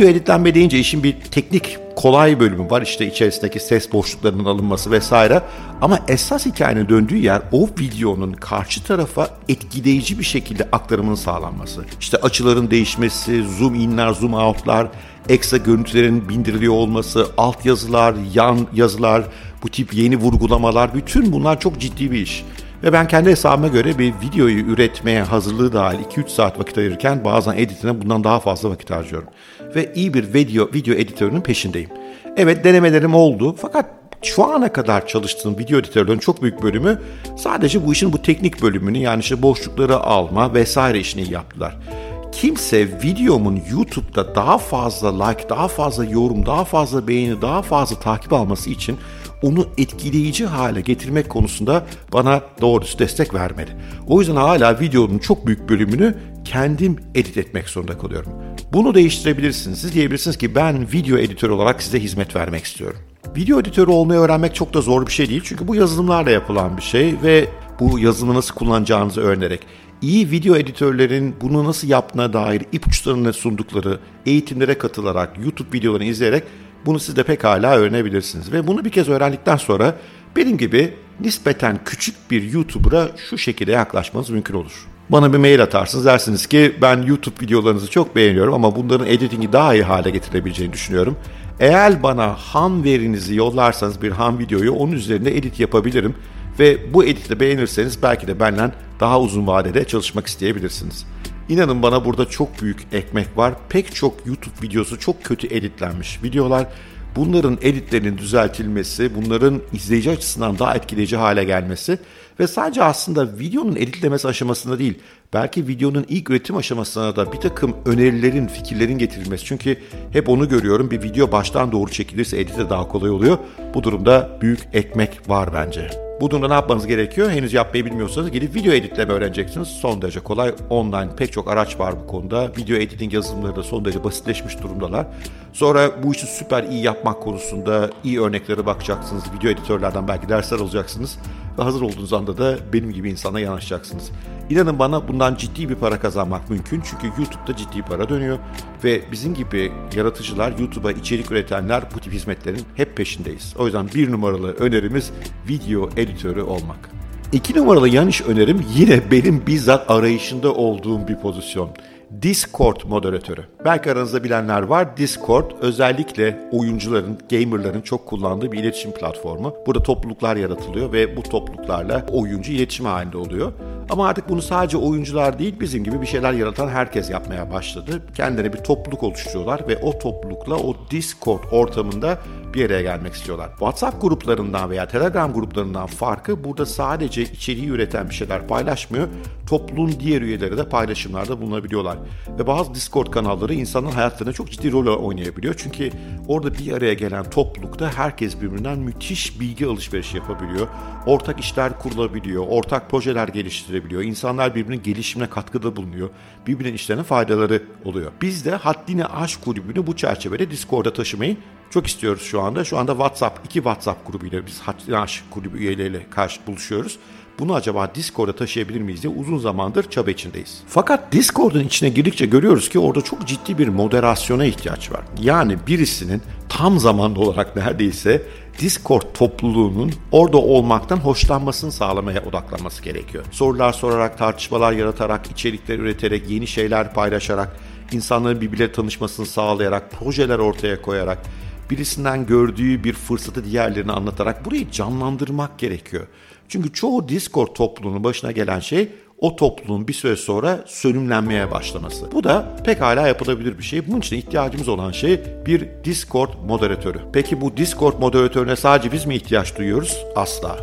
Video editlenme deyince işin bir teknik kolay bölümü var. İşte içerisindeki ses boşluklarının alınması vesaire. Ama esas hikayenin döndüğü yer o videonun karşı tarafa etkileyici bir şekilde aktarımının sağlanması. İşte açıların değişmesi, zoom inler, zoom outlar, ekstra görüntülerin bindiriliyor olması, alt yazılar, yan yazılar, bu tip yeni vurgulamalar bütün bunlar çok ciddi bir iş. Ve ben kendi hesabıma göre bir videoyu üretmeye hazırlığı dahil 2-3 saat vakit ayırırken bazen editine bundan daha fazla vakit harcıyorum. Ve iyi bir video, video editörünün peşindeyim. Evet denemelerim oldu fakat şu ana kadar çalıştığım video editörlerinin çok büyük bölümü sadece bu işin bu teknik bölümünü yani işte boşlukları alma vesaire işini yaptılar. Kimse videomun YouTube'da daha fazla like, daha fazla yorum, daha fazla beğeni, daha fazla takip alması için onu etkileyici hale getirmek konusunda bana doğrusu destek vermedi. O yüzden hala videonun çok büyük bölümünü kendim edit etmek zorunda kalıyorum. Bunu değiştirebilirsiniz. Siz diyebilirsiniz ki ben video editör olarak size hizmet vermek istiyorum. Video editörü olmayı öğrenmek çok da zor bir şey değil. Çünkü bu yazılımlarla yapılan bir şey ve bu yazılımı nasıl kullanacağınızı öğrenerek iyi video editörlerin bunu nasıl yaptığına dair ipuçlarını sundukları eğitimlere katılarak, YouTube videolarını izleyerek bunu siz de pekala öğrenebilirsiniz. Ve bunu bir kez öğrendikten sonra benim gibi nispeten küçük bir YouTuber'a şu şekilde yaklaşmanız mümkün olur. Bana bir mail atarsınız dersiniz ki ben YouTube videolarınızı çok beğeniyorum ama bunların editingi daha iyi hale getirebileceğini düşünüyorum. Eğer bana ham verinizi yollarsanız bir ham videoyu onun üzerinde edit yapabilirim ve bu editi beğenirseniz belki de benden daha uzun vadede çalışmak isteyebilirsiniz. İnanın bana burada çok büyük ekmek var. Pek çok YouTube videosu çok kötü editlenmiş videolar. Bunların editlerinin düzeltilmesi, bunların izleyici açısından daha etkileyici hale gelmesi ve sadece aslında videonun editlemesi aşamasında değil, belki videonun ilk üretim aşamasına da bir takım önerilerin, fikirlerin getirilmesi. Çünkü hep onu görüyorum, bir video baştan doğru çekilirse edit de daha kolay oluyor. Bu durumda büyük ekmek var bence. Bu durumda ne yapmanız gerekiyor? Henüz yapmayı bilmiyorsanız gidip video editleme öğreneceksiniz. Son derece kolay. Online pek çok araç var bu konuda. Video editing yazılımları da son derece basitleşmiş durumdalar. Sonra bu işi süper iyi yapmak konusunda iyi örneklere bakacaksınız. Video editörlerden belki dersler alacaksınız. Ve hazır olduğunuz anda da benim gibi insana yanaşacaksınız. İnanın bana bundan ciddi bir para kazanmak mümkün. Çünkü YouTube'da ciddi para dönüyor. Ve bizim gibi yaratıcılar, YouTube'a içerik üretenler bu tip hizmetlerin hep peşindeyiz. O yüzden bir numaralı önerimiz video editörü olmak. İki numaralı yan iş önerim yine benim bizzat arayışında olduğum bir pozisyon. Discord moderatörü. Belki aranızda bilenler var. Discord özellikle oyuncuların, gamerların çok kullandığı bir iletişim platformu. Burada topluluklar yaratılıyor ve bu topluluklarla oyuncu iletişim halinde oluyor. Ama artık bunu sadece oyuncular değil bizim gibi bir şeyler yaratan herkes yapmaya başladı. Kendilerine bir topluluk oluşturuyorlar ve o toplulukla o Discord ortamında bir araya gelmek istiyorlar. WhatsApp gruplarından veya Telegram gruplarından farkı burada sadece içeriği üreten bir şeyler paylaşmıyor. Topluluğun diğer üyeleri de paylaşımlarda bulunabiliyorlar. Ve bazı Discord kanalları insanın hayatlarına çok ciddi rol oynayabiliyor. Çünkü orada bir araya gelen toplulukta herkes birbirinden müthiş bilgi alışverişi yapabiliyor. Ortak işler kurulabiliyor, ortak projeler geliştirebiliyor. İnsanlar birbirinin gelişimine katkıda bulunuyor. Birbirinin işlerine faydaları oluyor. Biz de Haddine Aşk Kulübü'nü bu çerçevede Discord'a taşımayı çok istiyoruz şu anda. Şu anda WhatsApp, iki WhatsApp grubuyla biz Haddine Aşk Kulübü üyeleriyle karşı buluşuyoruz bunu acaba Discord'a taşıyabilir miyiz diye uzun zamandır çaba içindeyiz. Fakat Discord'un içine girdikçe görüyoruz ki orada çok ciddi bir moderasyona ihtiyaç var. Yani birisinin tam zamanlı olarak neredeyse Discord topluluğunun orada olmaktan hoşlanmasını sağlamaya odaklanması gerekiyor. Sorular sorarak, tartışmalar yaratarak, içerikler üreterek, yeni şeyler paylaşarak, insanların birbirleriyle tanışmasını sağlayarak, projeler ortaya koyarak, birisinden gördüğü bir fırsatı diğerlerine anlatarak burayı canlandırmak gerekiyor. Çünkü çoğu Discord topluluğunun başına gelen şey o topluluğun bir süre sonra sönümlenmeye başlaması. Bu da pekala yapılabilir bir şey. Bunun için ihtiyacımız olan şey bir Discord moderatörü. Peki bu Discord moderatörüne sadece biz mi ihtiyaç duyuyoruz? Asla.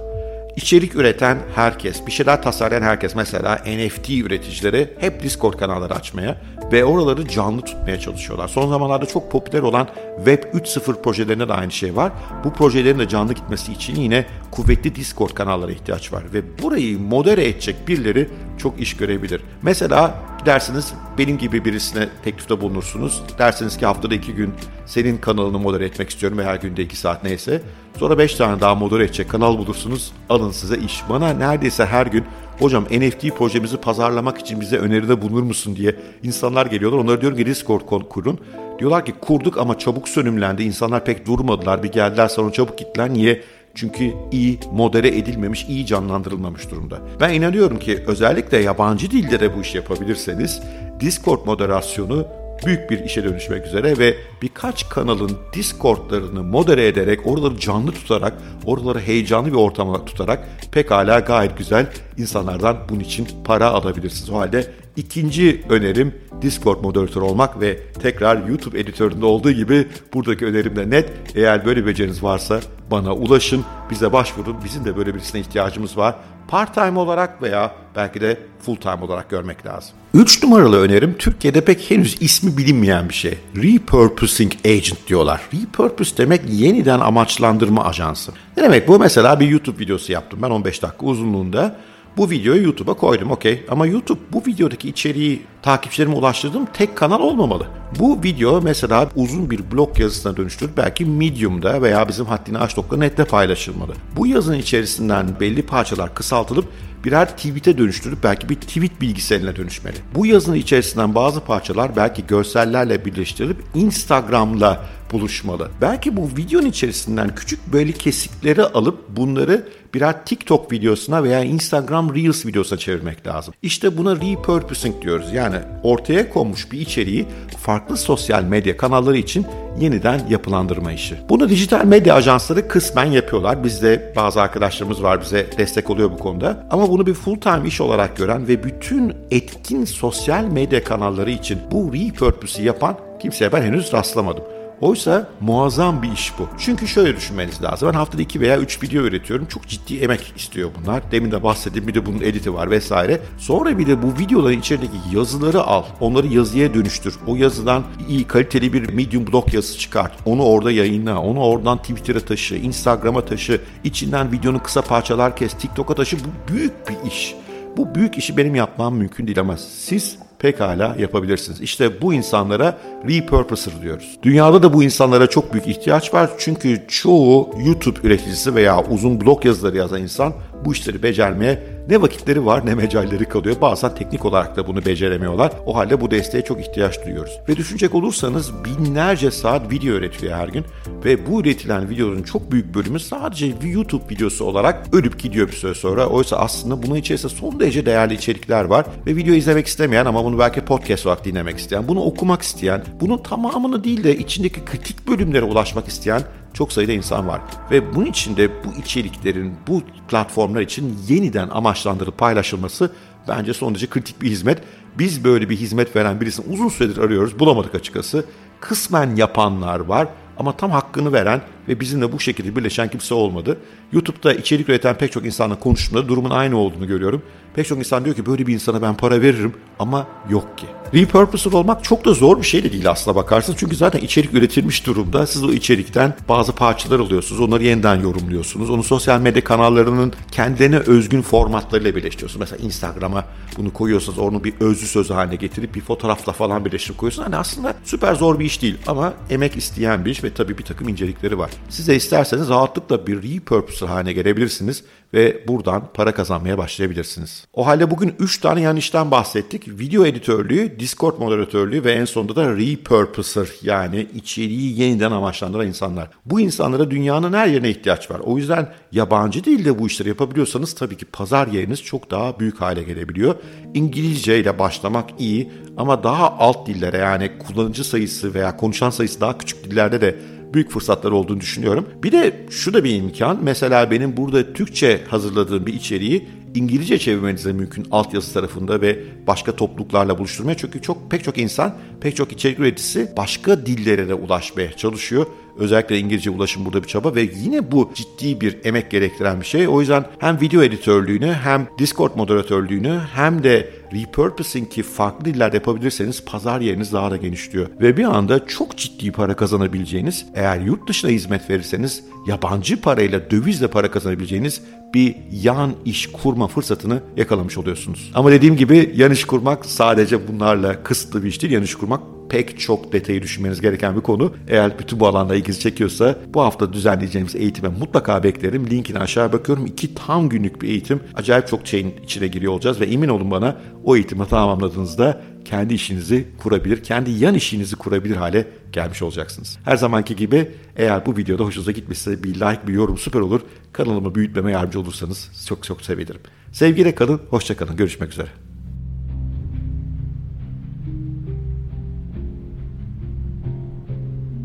İçerik üreten herkes, bir şeyler tasarlayan herkes mesela NFT üreticileri hep Discord kanalları açmaya ve oraları canlı tutmaya çalışıyorlar. Son zamanlarda çok popüler olan Web 3.0 projelerinde de aynı şey var. Bu projelerin de canlı gitmesi için yine kuvvetli Discord kanallara ihtiyaç var ve burayı modere edecek birileri çok iş görebilir. Mesela dersiniz benim gibi birisine teklifte bulunursunuz. Dersiniz ki haftada iki gün senin kanalını modere etmek istiyorum ve her günde iki saat neyse. Sonra beş tane daha modere edecek kanal bulursunuz. Alın size iş. Bana neredeyse her gün hocam NFT projemizi pazarlamak için bize öneride bulunur musun diye insanlar geliyorlar. Onlara diyorum ki Discord kurun. Diyorlar ki kurduk ama çabuk sönümlendi. İnsanlar pek durmadılar. Bir geldiler sonra çabuk gittiler. Niye? Çünkü iyi modere edilmemiş, iyi canlandırılmamış durumda. Ben inanıyorum ki özellikle yabancı dilde de bu işi yapabilirseniz Discord moderasyonu büyük bir işe dönüşmek üzere ve birkaç kanalın Discord'larını modere ederek, oraları canlı tutarak, oraları heyecanlı bir ortama tutarak pekala gayet güzel insanlardan bunun için para alabilirsiniz. O halde ikinci önerim Discord moderatörü olmak ve tekrar YouTube editöründe olduğu gibi buradaki önerim de net. Eğer böyle bir beceriniz varsa bana ulaşın, bize başvurun. Bizim de böyle birisine ihtiyacımız var. Part time olarak veya belki de full time olarak görmek lazım. Üç numaralı önerim Türkiye'de pek henüz ismi bilinmeyen bir şey. Repurposing Agent diyorlar. Repurpose demek yeniden amaçlandırma ajansı. Ne demek bu? Mesela bir YouTube videosu yaptım ben 15 dakika uzunluğunda. Bu videoyu YouTube'a koydum okey ama YouTube bu videodaki içeriği takipçilerime ulaştırdığım tek kanal olmamalı. Bu video mesela uzun bir blog yazısına dönüştürüp belki Medium'da veya bizim haddini aç.net'te paylaşılmalı. Bu yazının içerisinden belli parçalar kısaltılıp birer tweet'e dönüştürüp belki bir tweet bilgisayarına dönüşmeli. Bu yazının içerisinden bazı parçalar belki görsellerle birleştirilip Instagram'la buluşmalı. Belki bu videonun içerisinden küçük böyle kesikleri alıp bunları birer TikTok videosuna veya Instagram Reels videosuna çevirmek lazım. İşte buna repurposing diyoruz. Yani ortaya konmuş bir içeriği farklı sosyal medya kanalları için yeniden yapılandırma işi. Bunu dijital medya ajansları kısmen yapıyorlar. Bizde bazı arkadaşlarımız var bize destek oluyor bu konuda. Ama bunu bir full time iş olarak gören ve bütün etkin sosyal medya kanalları için bu repurpose'u yapan kimseye ben henüz rastlamadım. Oysa muazzam bir iş bu. Çünkü şöyle düşünmeniz lazım. Ben haftada 2 veya 3 video üretiyorum. Çok ciddi emek istiyor bunlar. Demin de bahsettim bir de bunun editi var vesaire. Sonra bir de bu videoların içerideki yazıları al. Onları yazıya dönüştür. O yazıdan iyi kaliteli bir medium blog yazısı çıkart. Onu orada yayınla. Onu oradan Twitter'a taşı, Instagram'a taşı. İçinden videonun kısa parçalar kes, TikTok'a taşı. Bu büyük bir iş. Bu büyük işi benim yapmam mümkün değil ama siz pekala yapabilirsiniz. İşte bu insanlara repurposer diyoruz. Dünyada da bu insanlara çok büyük ihtiyaç var. Çünkü çoğu YouTube üreticisi veya uzun blog yazıları yazan insan bu işleri becermeye ne vakitleri var ne mecalleri kalıyor. Bazen teknik olarak da bunu beceremiyorlar. O halde bu desteğe çok ihtiyaç duyuyoruz. Ve düşünecek olursanız binlerce saat video üretiliyor her gün. Ve bu üretilen videoların çok büyük bölümü sadece YouTube videosu olarak ölüp gidiyor bir süre sonra. Oysa aslında bunun içerisinde son derece değerli içerikler var. Ve video izlemek istemeyen ama bunu belki podcast olarak dinlemek isteyen, bunu okumak isteyen, bunun tamamını değil de içindeki kritik bölümlere ulaşmak isteyen çok sayıda insan var. Ve bunun için de bu içeriklerin bu platformlar için yeniden amaçlandırılıp paylaşılması bence son derece kritik bir hizmet. Biz böyle bir hizmet veren birisini uzun süredir arıyoruz. Bulamadık açıkçası. Kısmen yapanlar var ama tam hakkını veren ve bizimle bu şekilde birleşen kimse olmadı. YouTube'da içerik üreten pek çok insanla konuştuğumda durumun aynı olduğunu görüyorum. Pek çok insan diyor ki böyle bir insana ben para veririm ama yok ki. Repurposer olmak çok da zor bir şey de değil aslına bakarsınız. Çünkü zaten içerik üretilmiş durumda. Siz o içerikten bazı parçalar alıyorsunuz. Onları yeniden yorumluyorsunuz. Onu sosyal medya kanallarının kendine özgün formatlarıyla birleştiriyorsunuz. Mesela Instagram'a bunu koyuyorsunuz. Onu bir özlü sözü haline getirip bir fotoğrafla falan birleştirip koyuyorsunuz. Hani aslında süper zor bir iş değil ama emek isteyen bir iş ve tabii bir takım incelikleri var. Siz de isterseniz rahatlıkla bir repurposer haline gelebilirsiniz ve buradan para kazanmaya başlayabilirsiniz. O halde bugün 3 tane yan işten bahsettik. Video editörlüğü, Discord moderatörlüğü ve en sonunda da repurposer yani içeriği yeniden amaçlandıran insanlar. Bu insanlara dünyanın her yerine ihtiyaç var. O yüzden yabancı dilde bu işleri yapabiliyorsanız tabii ki pazar yeriniz çok daha büyük hale gelebiliyor. İngilizce ile başlamak iyi ama daha alt dillere yani kullanıcı sayısı veya konuşan sayısı daha küçük dillerde de büyük fırsatlar olduğunu düşünüyorum. Bir de şu da bir imkan. Mesela benim burada Türkçe hazırladığım bir içeriği İngilizce çevirmeniz de mümkün altyazı tarafında ve başka topluluklarla buluşturmaya. Çünkü çok pek çok insan, pek çok içerik üreticisi başka dillere de ulaşmaya çalışıyor. Özellikle İngilizce ulaşım burada bir çaba ve yine bu ciddi bir emek gerektiren bir şey. O yüzden hem video editörlüğünü hem Discord moderatörlüğünü hem de repurposing ki farklı dillerde yapabilirseniz pazar yeriniz daha da genişliyor. Ve bir anda çok ciddi para kazanabileceğiniz, eğer yurt dışına hizmet verirseniz yabancı parayla dövizle para kazanabileceğiniz bir yan iş kurma fırsatını yakalamış oluyorsunuz. Ama dediğim gibi yan iş kurmak sadece bunlarla kısıtlı bir iş değil. Yan iş kurmak pek çok detayı düşünmeniz gereken bir konu. Eğer bütün bu alanda ilginizi çekiyorsa bu hafta düzenleyeceğimiz eğitime mutlaka beklerim. Linkini aşağı bakıyorum. İki tam günlük bir eğitim. Acayip çok şeyin içine giriyor olacağız ve emin olun bana o eğitimi tamamladığınızda kendi işinizi kurabilir, kendi yan işinizi kurabilir hale gelmiş olacaksınız. Her zamanki gibi eğer bu videoda hoşunuza gitmişse bir like, bir yorum süper olur. Kanalımı büyütmeme yardımcı olursanız çok çok sevinirim. Sevgiyle kalın, hoşça kalın. Görüşmek üzere.